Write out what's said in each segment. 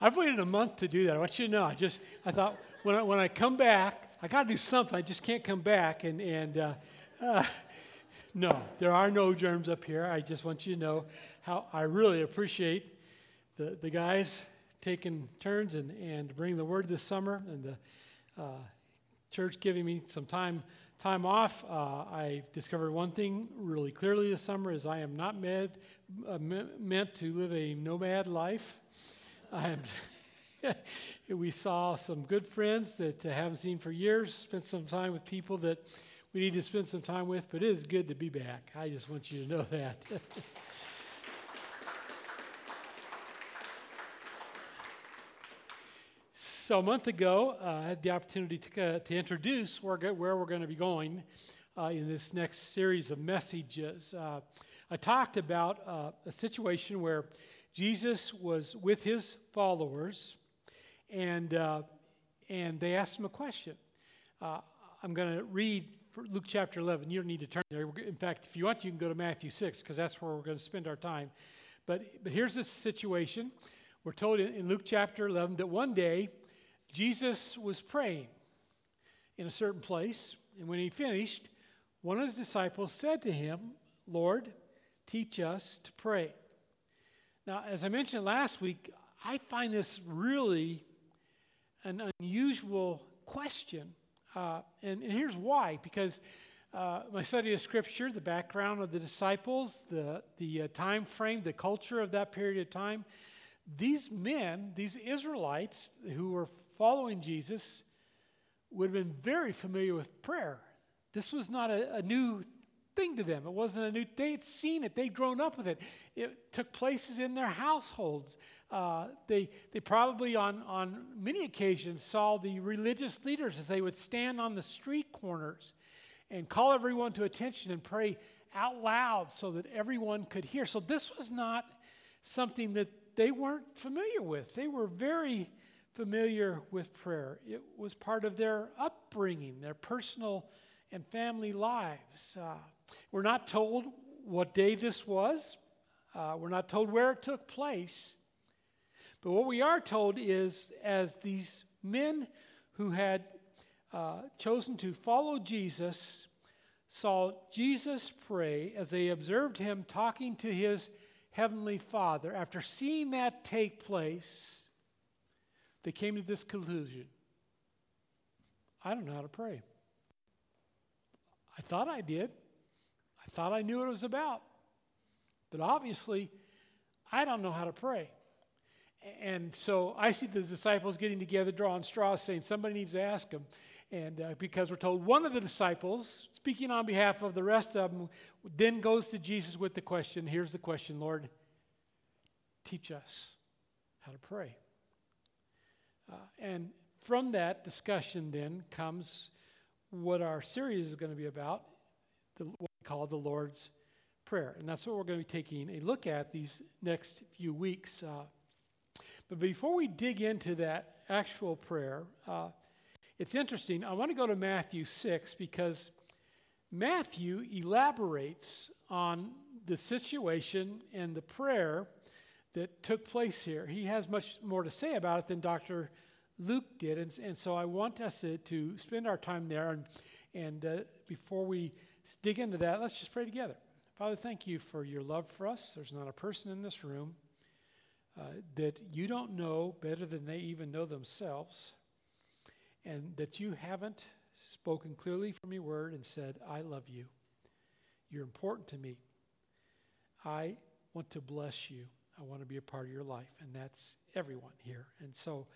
I've waited a month to do that. I want you to know. I just, I thought when I, when I come back, I got to do something. I just can't come back. And, and uh, uh, no, there are no germs up here. I just want you to know how I really appreciate the, the guys taking turns and, and bringing the word this summer and the uh, church giving me some time time off. Uh, I discovered one thing really clearly this summer is I am not med, uh, me- meant to live a nomad life. Am we saw some good friends that I haven't seen for years, spent some time with people that we need to spend some time with, but it is good to be back. I just want you to know that. so, a month ago, uh, I had the opportunity to, uh, to introduce where, where we're going to be going uh, in this next series of messages. Uh, I talked about uh, a situation where Jesus was with his followers and, uh, and they asked him a question. Uh, I'm going to read Luke chapter 11. You don't need to turn there. In fact, if you want, you can go to Matthew 6 because that's where we're going to spend our time. But, but here's the situation. We're told in, in Luke chapter 11 that one day Jesus was praying in a certain place. And when he finished, one of his disciples said to him, Lord, teach us to pray. Now, as I mentioned last week, I find this really an unusual question. Uh, and, and, here's why because uh, my study of Scripture, the background of the disciples, the, the uh, time frame, the culture of that period of time, these men, these Israelites who were following Jesus, would have been very familiar with prayer. This was not a, a new thing to them. It wasn't a new, thing they had seen it, they'd grown up with it. It took places in their households. Uh, they, they probably, on, on many occasions, saw the religious leaders as they would stand on the street corners and call everyone to attention and pray out loud so that everyone could hear. So, this was not something that they weren't familiar with. They were very familiar with prayer, it was part of their upbringing, their personal and family lives. Uh, we're not told what day this was. Uh, we're not told where it took place. But what we are told is as these men who had uh, chosen to follow Jesus saw Jesus pray as they observed him talking to his heavenly Father, after seeing that take place, they came to this conclusion I don't know how to pray. I thought I did. I thought I knew what it was about. But obviously, I don't know how to pray. And so I see the disciples getting together, drawing straws, saying somebody needs to ask them. And uh, because we're told one of the disciples, speaking on behalf of the rest of them, then goes to Jesus with the question here's the question, Lord, teach us how to pray. Uh, and from that discussion, then comes what our series is going to be about, the, what we call the Lord's Prayer. And that's what we're going to be taking a look at these next few weeks. Uh, but before we dig into that actual prayer, uh, it's interesting. I want to go to Matthew 6 because Matthew elaborates on the situation and the prayer that took place here. He has much more to say about it than Dr. Luke did. And, and so I want us to, to spend our time there. And, and uh, before we dig into that, let's just pray together. Father, thank you for your love for us. There's not a person in this room uh, that you don't know better than they even know themselves, and that you haven't spoken clearly from your word and said, I love you. You're important to me. I want to bless you. I want to be a part of your life, and that's everyone here. And so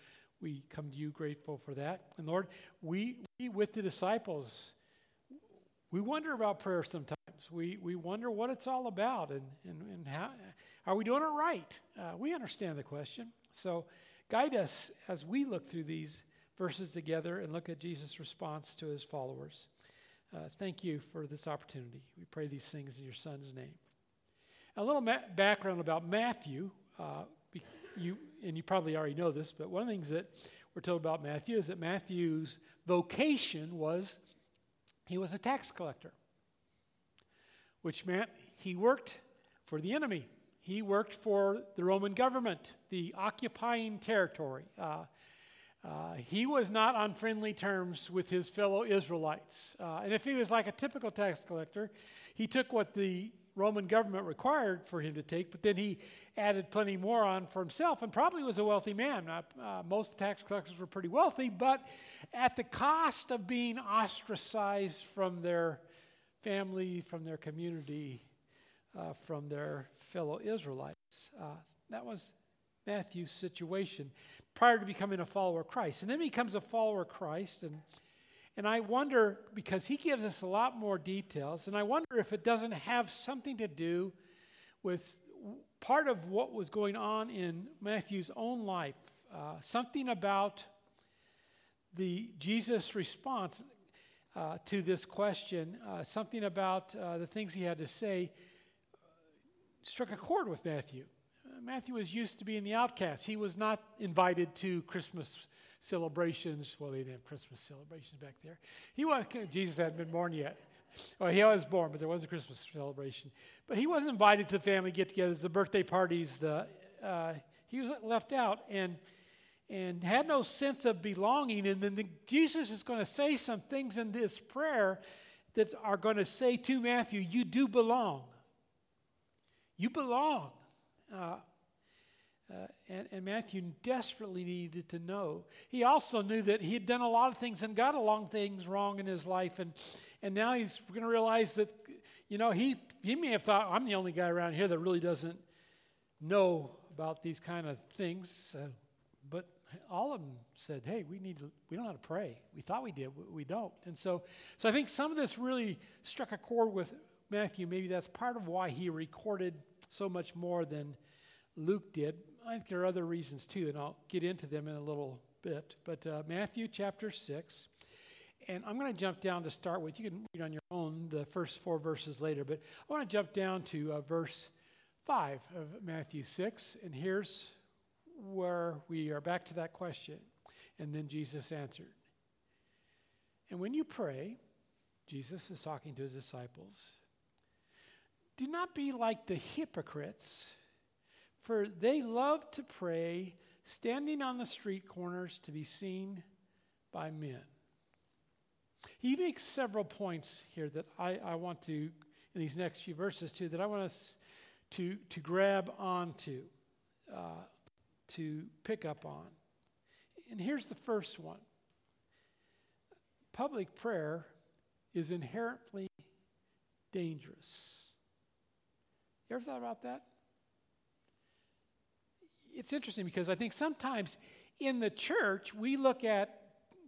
we come to you grateful for that. And Lord, we, we with the disciples, we wonder about prayer sometimes. We, we wonder what it's all about and, and, and how are we doing it right? Uh, we understand the question. So guide us as we look through these verses together and look at Jesus' response to his followers. Uh, thank you for this opportunity. We pray these things in your son's name. A little ma- background about Matthew. Uh, you, and you probably already know this, but one of the things that we're told about Matthew is that Matthew's vocation was he was a tax collector, which meant he worked for the enemy. he worked for the Roman government, the occupying territory. Uh, uh, he was not on friendly terms with his fellow Israelites. Uh, and if he was like a typical tax collector, he took what the Roman government required for him to take, but then he added plenty more on for himself and probably was a wealthy man. Uh, most tax collectors were pretty wealthy, but at the cost of being ostracized from their family, from their community, uh, from their fellow Israelites. Uh, that was Matthew's situation prior to becoming a follower of Christ. And then he becomes a follower of Christ. And, and I wonder, because he gives us a lot more details, and I wonder if it doesn't have something to do with part of what was going on in Matthew's own life. Uh, something about the Jesus response uh, to this question, uh, something about uh, the things he had to say struck a chord with Matthew. Matthew was used to being the outcast. He was not invited to Christmas celebrations. Well, they didn't have Christmas celebrations back there. He was, Jesus hadn't been born yet. Well, he was born, but there was a Christmas celebration. But he wasn't invited to the family get-togethers, the birthday parties. The uh, he was left out and and had no sense of belonging. And then the, Jesus is going to say some things in this prayer that are going to say to Matthew, "You do belong. You belong." Uh, uh, and, and, Matthew desperately needed to know. He also knew that he had done a lot of things and got a lot of things wrong in his life. And, and now he's going to realize that, you know, he, he may have thought, I'm the only guy around here that really doesn't know about these kind of things. Uh, but all of them said, hey, we need to, we don't know how to pray. We thought we did, we don't. And so, so I think some of this really struck a chord with Matthew. Maybe that's part of why he recorded so much more than Luke did. I think there are other reasons too, and I'll get into them in a little bit. But uh, Matthew chapter 6, and I'm going to jump down to start with. You can read on your own the first four verses later, but I want to jump down to uh, verse 5 of Matthew 6, and here's where we are back to that question. And then Jesus answered. And when you pray, Jesus is talking to his disciples, do not be like the hypocrites for they love to pray standing on the street corners to be seen by men. He makes several points here that I, I want to, in these next few verses too, that I want us to, to grab onto, uh, to pick up on. And here's the first one public prayer is inherently dangerous. You ever thought about that? It's interesting because I think sometimes in the church we look at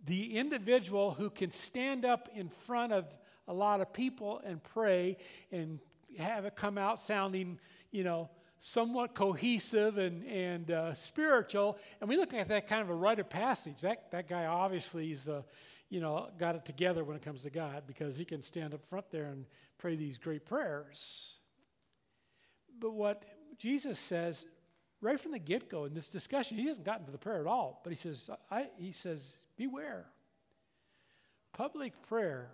the individual who can stand up in front of a lot of people and pray and have it come out sounding, you know, somewhat cohesive and, and uh, spiritual. And we look at that kind of a rite of passage. That, that guy obviously is, uh, you know, got it together when it comes to God because he can stand up front there and pray these great prayers. But what Jesus says right from the get go in this discussion, he hasn't gotten to the prayer at all, but he says, I, he says, beware. Public prayer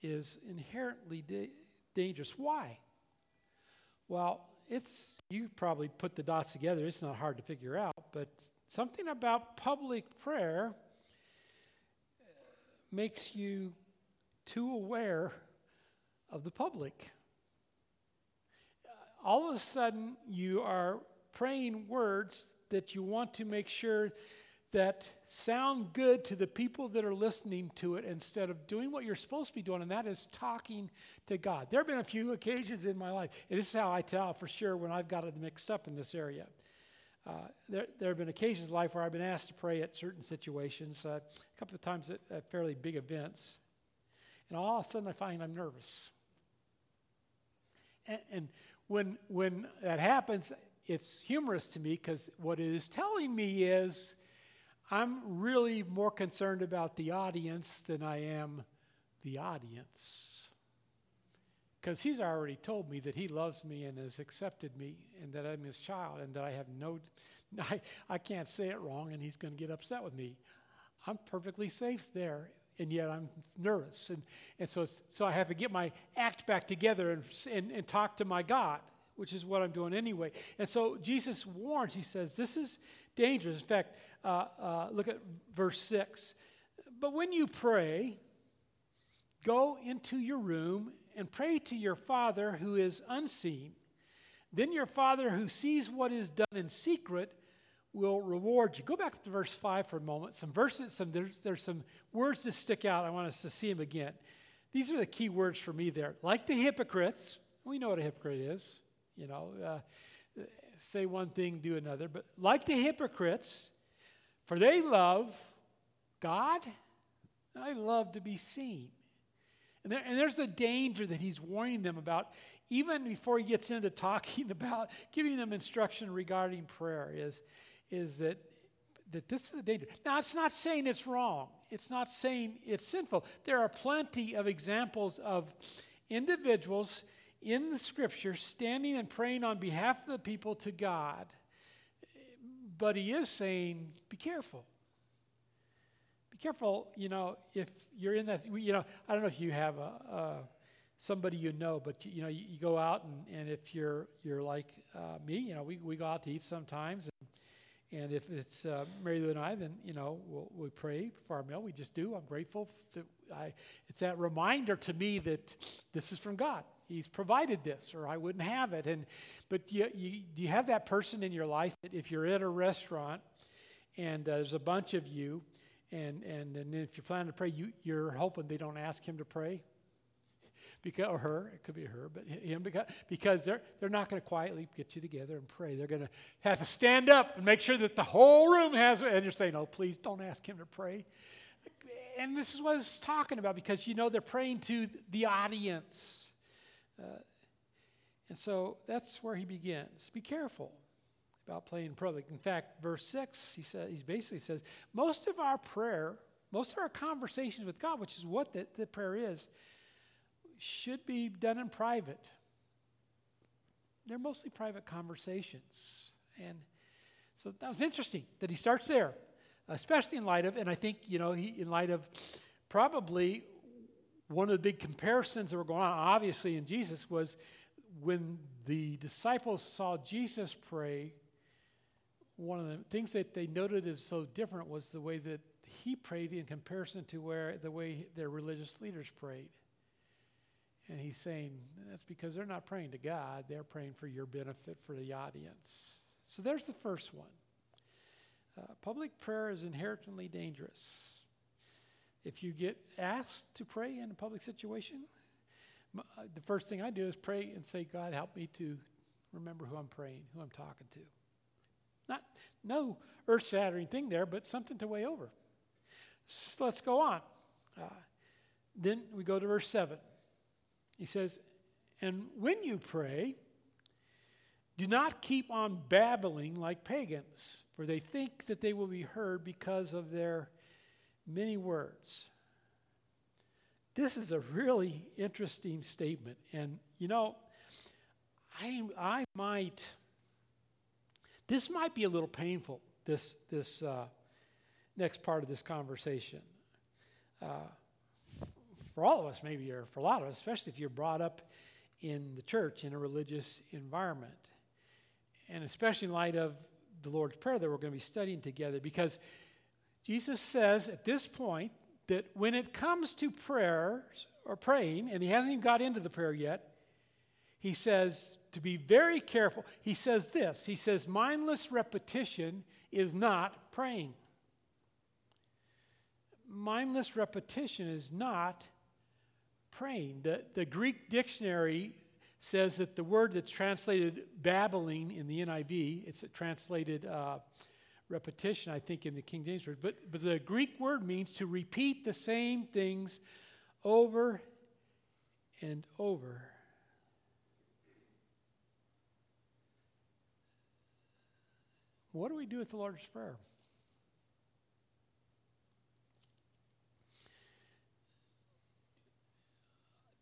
is inherently da- dangerous. Why? Well, it's, you probably put the dots together, it's not hard to figure out, but something about public prayer uh, makes you too aware of the public. All of a sudden, you are praying words that you want to make sure that sound good to the people that are listening to it instead of doing what you're supposed to be doing, and that is talking to God. There have been a few occasions in my life, and this is how I tell for sure when I've got it mixed up in this area. Uh, there, there have been occasions in life where I've been asked to pray at certain situations, uh, a couple of times at, at fairly big events, and all of a sudden I find I'm nervous. And, and when, when that happens, it's humorous to me because what it is telling me is I'm really more concerned about the audience than I am the audience. Because he's already told me that he loves me and has accepted me and that I'm his child and that I have no, I, I can't say it wrong and he's going to get upset with me. I'm perfectly safe there and yet I'm nervous. And, and so, so I have to get my act back together and, and, and talk to my God which is what I'm doing anyway. And so Jesus warns, he says, this is dangerous. In fact, uh, uh, look at verse 6. But when you pray, go into your room and pray to your Father who is unseen. Then your Father who sees what is done in secret will reward you. Go back to verse 5 for a moment. Some verses, some, there's, there's some words that stick out. I want us to see them again. These are the key words for me there. Like the hypocrites, we know what a hypocrite is. You know, uh, say one thing, do another. But like the hypocrites, for they love God, I love to be seen. And, there, and there's the danger that he's warning them about, even before he gets into talking about giving them instruction regarding prayer, is, is that, that this is a danger. Now, it's not saying it's wrong, it's not saying it's sinful. There are plenty of examples of individuals in the scripture standing and praying on behalf of the people to God. But he is saying, be careful. Be careful, you know, if you're in that, you know, I don't know if you have a, somebody you know, but you, you know, you, you, go out and, and if you're you're like uh, me, you know, we, we go out to eat sometimes, and, and if it's uh, Mary Lou and I, then you know we'll, we pray for our meal. We just do. I'm grateful. That I, it's that reminder to me that this is from God. He's provided this, or I wouldn't have it. And but you, you, do you have that person in your life that if you're at a restaurant and uh, there's a bunch of you and, and, and if you're planning to pray, you, you're hoping they don't ask him to pray. Because, or her, it could be her, but him, because, because they're, they're not going to quietly get you together and pray. They're going to have to stand up and make sure that the whole room has, and you're saying, oh, please don't ask him to pray. And this is what it's talking about because you know they're praying to the audience. Uh, and so that's where he begins. Be careful about playing in public. In fact, verse 6, he, says, he basically says, most of our prayer, most of our conversations with God, which is what the, the prayer is, should be done in private. They're mostly private conversations. And so that was interesting that he starts there, especially in light of, and I think, you know, he, in light of probably one of the big comparisons that were going on, obviously, in Jesus was when the disciples saw Jesus pray one of the things that they noted as so different was the way that he prayed in comparison to where the way their religious leaders prayed. And he's saying that's because they're not praying to God, they're praying for your benefit for the audience. So there's the first one. Uh, public prayer is inherently dangerous. If you get asked to pray in a public situation, uh, the first thing I do is pray and say, God, help me to remember who I'm praying, who I'm talking to. Not no earth shattering thing there, but something to weigh over. So let's go on. Uh, then we go to verse 7. He says, And when you pray, do not keep on babbling like pagans, for they think that they will be heard because of their many words. This is a really interesting statement. And, you know, I, I might this might be a little painful, this, this uh, next part of this conversation. Uh, for all of us, maybe, or for a lot of us, especially if you're brought up in the church in a religious environment. And especially in light of the Lord's Prayer that we're going to be studying together, because Jesus says at this point that when it comes to prayer or praying, and he hasn't even got into the prayer yet, he says to be very careful. He says this He says, mindless repetition is not praying. Mindless repetition is not praying. The, the Greek dictionary says that the word that's translated babbling in the NIV, it's translated uh, repetition, I think, in the King James Version, but, but the Greek word means to repeat the same things over and over. What do we do with the Lord's Prayer?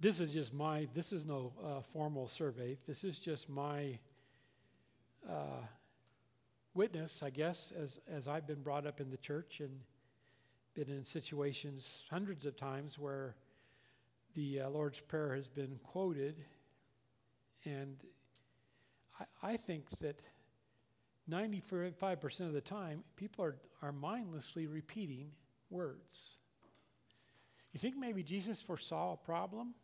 This is just my, this is no uh, formal survey. This is just my uh, witness, I guess, as, as I've been brought up in the church and been in situations hundreds of times where the uh, Lord's Prayer has been quoted. And I, I think that 95% of the time, people are, are mindlessly repeating words. You think maybe Jesus foresaw a problem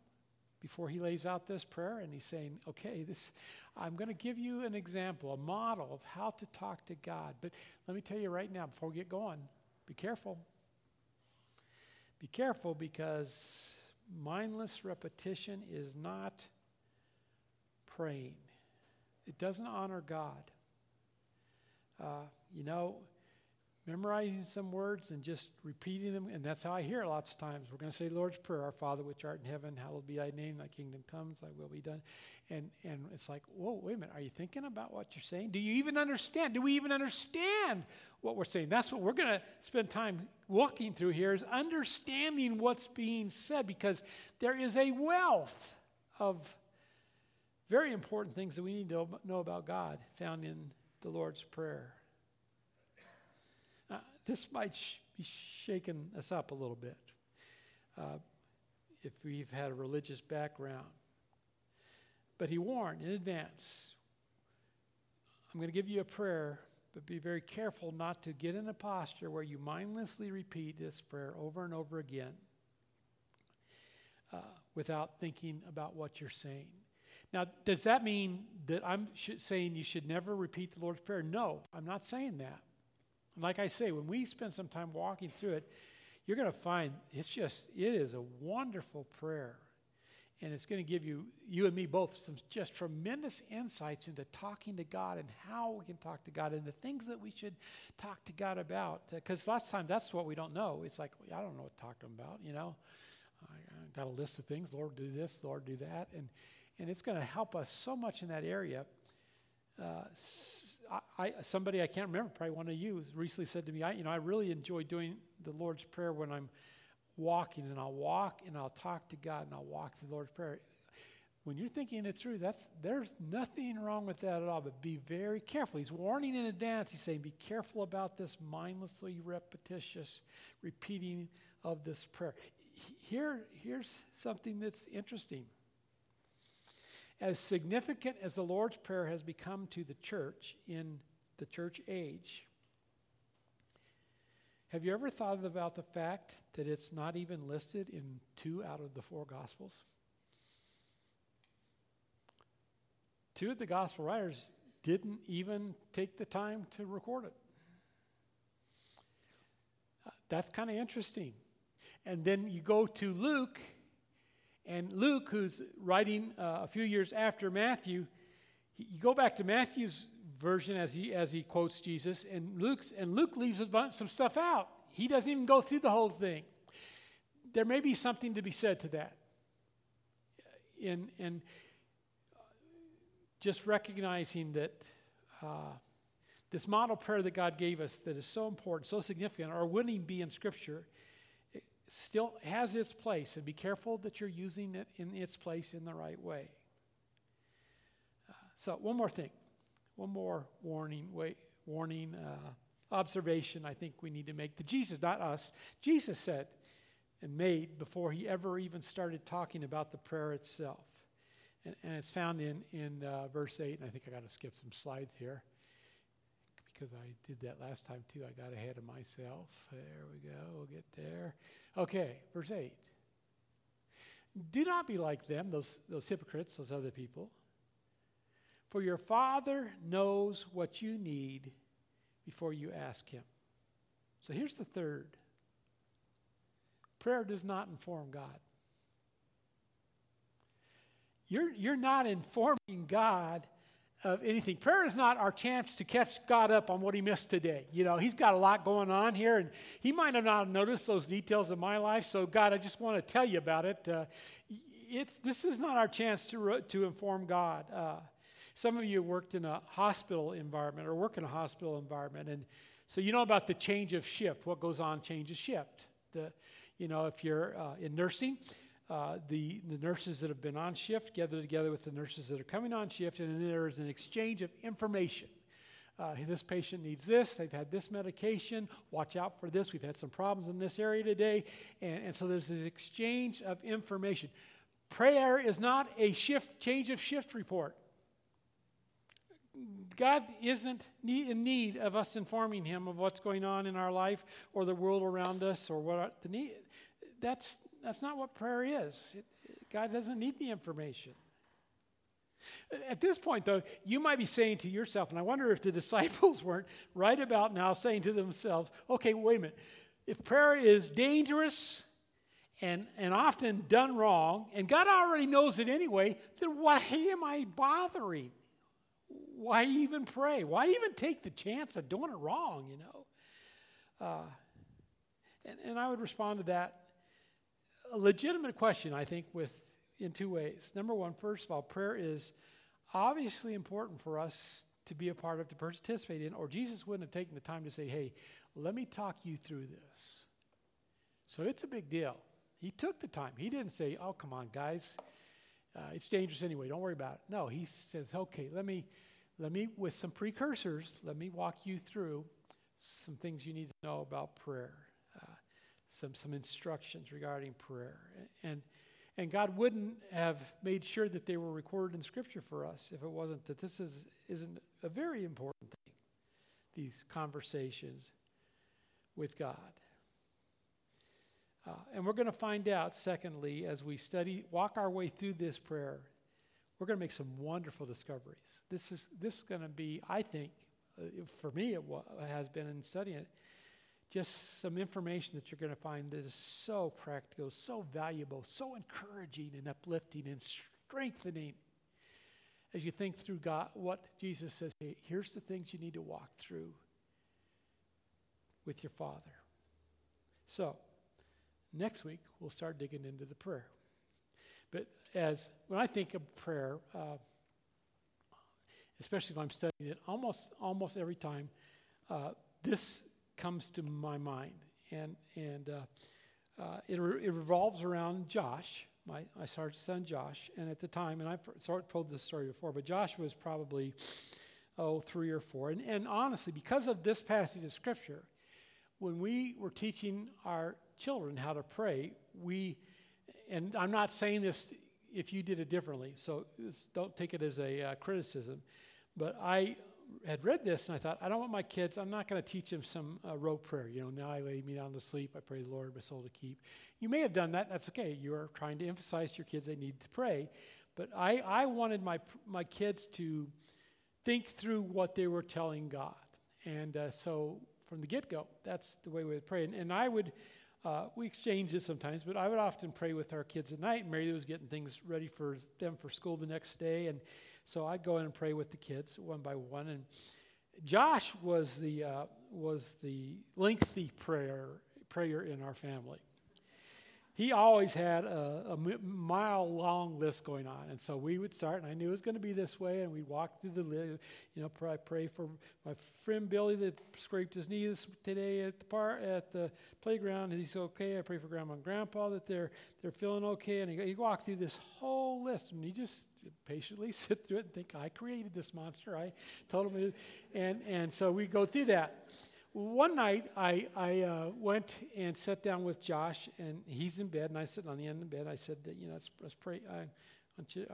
before he lays out this prayer and he's saying, okay, this, I'm going to give you an example, a model of how to talk to God. But let me tell you right now, before we get going, be careful. Be careful because mindless repetition is not praying, it doesn't honor God. Uh, you know, memorizing some words and just repeating them, and that's how I hear lots of times. We're going to say Lord's Prayer, Our Father which art in heaven, hallowed be thy name, thy kingdom comes, thy will be done. And, and it's like, whoa, wait a minute, are you thinking about what you're saying? Do you even understand? Do we even understand what we're saying? That's what we're going to spend time walking through here is understanding what's being said because there is a wealth of very important things that we need to know about God found in the Lord's Prayer. This might sh- be shaking us up a little bit uh, if we've had a religious background. But he warned in advance I'm going to give you a prayer, but be very careful not to get in a posture where you mindlessly repeat this prayer over and over again uh, without thinking about what you're saying. Now, does that mean that I'm sh- saying you should never repeat the Lord's Prayer? No, I'm not saying that. Like I say, when we spend some time walking through it, you're going to find it's just, it is a wonderful prayer. And it's going to give you, you and me both, some just tremendous insights into talking to God and how we can talk to God and the things that we should talk to God about. Because uh, last time, that's what we don't know. It's like, I don't know what to talk to Him about, you know. I, I got a list of things. Lord, do this. Lord, do that. And and it's going to help us so much in that area. Uh, I, somebody I can't remember, probably one of you, recently said to me, I, you know, I really enjoy doing the Lord's Prayer when I'm walking, and I'll walk and I'll talk to God and I'll walk the Lord's Prayer. When you're thinking it through, that's there's nothing wrong with that at all. But be very careful. He's warning in advance. He's saying, be careful about this mindlessly repetitious repeating of this prayer. Here, here's something that's interesting. As significant as the Lord's Prayer has become to the church in the church age, have you ever thought about the fact that it's not even listed in two out of the four Gospels? Two of the Gospel writers didn't even take the time to record it. Uh, that's kind of interesting. And then you go to Luke, and Luke, who's writing uh, a few years after Matthew, he, you go back to Matthew's version as he, as he quotes Jesus, and, Luke's, and Luke leaves bunch, some stuff out. He doesn't even go through the whole thing. There may be something to be said to that. In, in just recognizing that uh, this model prayer that God gave us that is so important, so significant, or wouldn't even be in Scripture, still has its place, and be careful that you're using it in its place in the right way. Uh, so, one more thing, one more warning, warning uh, observation I think we need to make to Jesus, not us. Jesus said and made before he ever even started talking about the prayer itself. And, and it's found in, in uh, verse 8, and I think I got to skip some slides here because I did that last time too. I got ahead of myself. There we go. We'll get there. Okay, verse 8. Do not be like them, those, those hypocrites, those other people. For your Father knows what you need before you ask Him. So here's the third prayer does not inform God. You're, you're not informing God of anything. Prayer is not our chance to catch God up on what he missed today. You know, he's got a lot going on here, and he might have not noticed those details in my life. So, God, I just want to tell you about it. Uh, it's, this is not our chance to, to inform God. Uh, some of you worked in a hospital environment or work in a hospital environment, and so you know about the change of shift. What goes on changes shift. The, you know, if you're uh, in nursing, uh, the, the nurses that have been on shift gather together with the nurses that are coming on shift, and then there is an exchange of information. Uh, this patient needs this, they've had this medication, watch out for this, we've had some problems in this area today. And, and so there's this exchange of information. Prayer is not a shift, change of shift report. God isn't in need of us informing Him of what's going on in our life or the world around us or what the need. That's, that's not what prayer is. It, God doesn't need the information. At this point, though, you might be saying to yourself, and I wonder if the disciples weren't right about now saying to themselves, okay, wait a minute. If prayer is dangerous and, and often done wrong, and God already knows it anyway, then why am I bothering? Why even pray? Why even take the chance of doing it wrong, you know? Uh, and, and I would respond to that a legitimate question, I think, with in two ways. Number one, first of all, prayer is obviously important for us to be a part of, to participate in, or Jesus wouldn't have taken the time to say, hey, let me talk you through this. So it's a big deal. He took the time. He didn't say, oh, come on, guys. Uh, it's dangerous anyway. Don't worry about it. No, he says, okay, let me, let me, with some precursors, let me walk you through some things you need to know about prayer, some, some instructions regarding prayer. And, and God wouldn't have made sure that they were recorded in Scripture for us if it wasn't that this is, isn't a very important thing, these conversations with God. Uh, and we're going to find out, secondly, as we study, walk our way through this prayer, we're going to make some wonderful discoveries. This is, this is going to be, I think, uh, for me, it has been in studying it, just some information that you're going to find that is so practical, so valuable, so encouraging and uplifting and strengthening as you think through God, what Jesus says, hey, here's the things you need to walk through with your Father. So, next week, we'll start digging into the prayer. But as when I think of prayer, uh, especially if I'm studying it, almost almost every time, uh, this comes to my mind, and and uh, uh, it, re- it revolves around Josh, my started son Josh, and at the time, and I've sort told this story before, but Josh was probably oh three or four, and and honestly, because of this passage of scripture, when we were teaching our children how to pray, we, and I'm not saying this if you did it differently, so don't take it as a uh, criticism, but I had read this and I thought, I don't want my kids, I'm not going to teach them some uh, rote prayer. You know, now I lay me down to sleep, I pray the Lord my soul to keep. You may have done that, that's okay. You are trying to emphasize to your kids they need to pray. But I, I wanted my, my kids to think through what they were telling God. And uh, so from the get go, that's the way we would pray. And, and I would, uh, we exchange it sometimes, but I would often pray with our kids at night. And Mary was getting things ready for them for school the next day. And so I'd go in and pray with the kids one by one. And Josh was the, uh, was the lengthy prayer, prayer in our family. He always had a, a mile long list going on. And so we would start, and I knew it was going to be this way, and we'd walk through the list. You know, I pray for my friend Billy that scraped his knee today at the, par, at the playground. He's okay. I pray for grandma and grandpa that they're, they're feeling okay. And he, he walked through this whole list, and he just patiently sit through it and think, I created this monster. I told him. And, and so we go through that. One night, I, I uh, went and sat down with Josh, and he's in bed, and I sit on the end of the bed. I said, that, you know, let's, let's pray. I,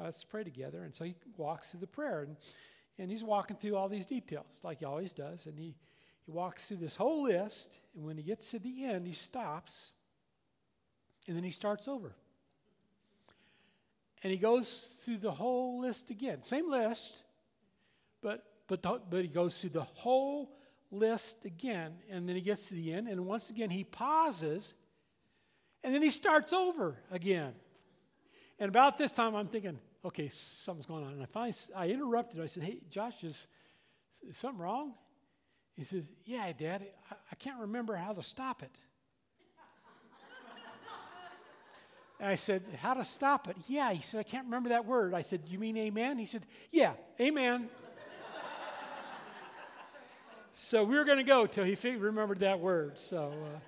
let's pray together. And so he walks through the prayer, and, and he's walking through all these details, like he always does. And he, he walks through this whole list, and when he gets to the end, he stops, and then he starts over. And he goes through the whole list again. Same list, but, but, the, but he goes through the whole list again. And then he gets to the end, and once again he pauses, and then he starts over again. And about this time, I'm thinking, okay, something's going on. And I finally, I interrupted. I said, hey, Josh, is, is something wrong? He says, yeah, Dad, I, I can't remember how to stop it. And I said, How to stop it? Yeah. He said, I can't remember that word. I said, You mean amen? He said, Yeah, amen. so we were going to go till he remembered that word. So, uh,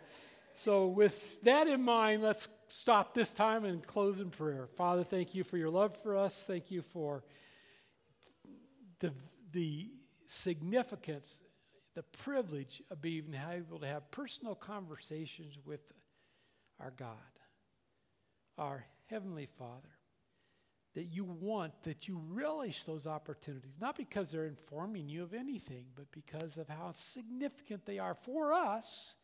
so with that in mind, let's stop this time and close in prayer. Father, thank you for your love for us. Thank you for the, the significance, the privilege of being able to have personal conversations with our God our Heavenly Father. that you want, that you relish those opportunities, not because they're informing you of anything, but because of how significant they are for us,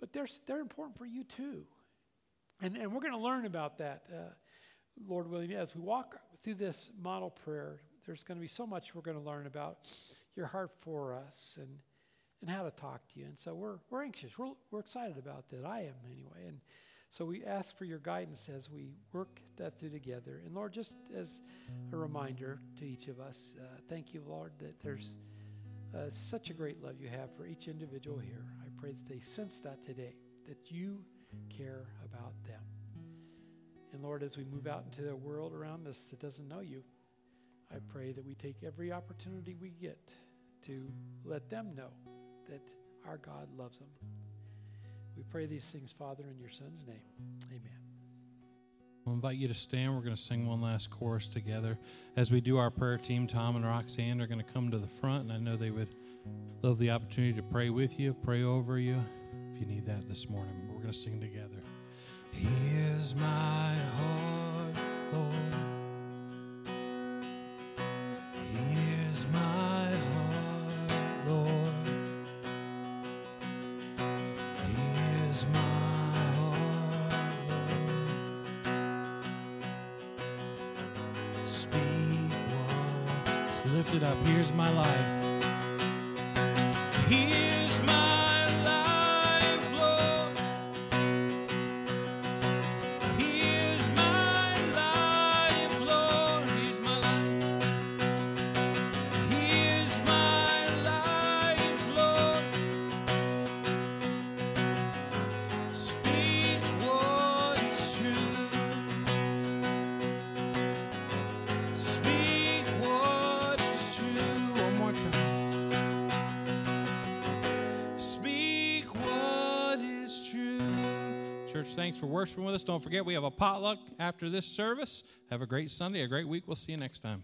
but they're, they're important for you too. And, and we're going to learn about that, uh, Lord willing, as we walk through this model prayer. There's going to be so much we're going to learn about your heart for us and, and how to talk to you. And so we're, we're anxious. We're, we're excited about that. I am anyway. And so we ask for your guidance as we work that through together. And Lord, just as a reminder to each of us, uh, thank you, Lord, that there's uh, such a great love you have for each individual here. I pray that they sense that today, that you care about them. And Lord, as we move out into the world around us that doesn't know you, I pray that we take every opportunity we get to let them know that our God loves them. We pray these things, Father, in your Son's name. Amen. I'll invite you to stand. We're going to sing one last chorus together. As we do our prayer team, Tom and Roxanne are going to come to the front, and I know they would love the opportunity to pray with you, pray over you if you need that this morning. We're going to sing together. Here's my heart, Lord. Thanks for worshiping with us. Don't forget, we have a potluck after this service. Have a great Sunday, a great week. We'll see you next time.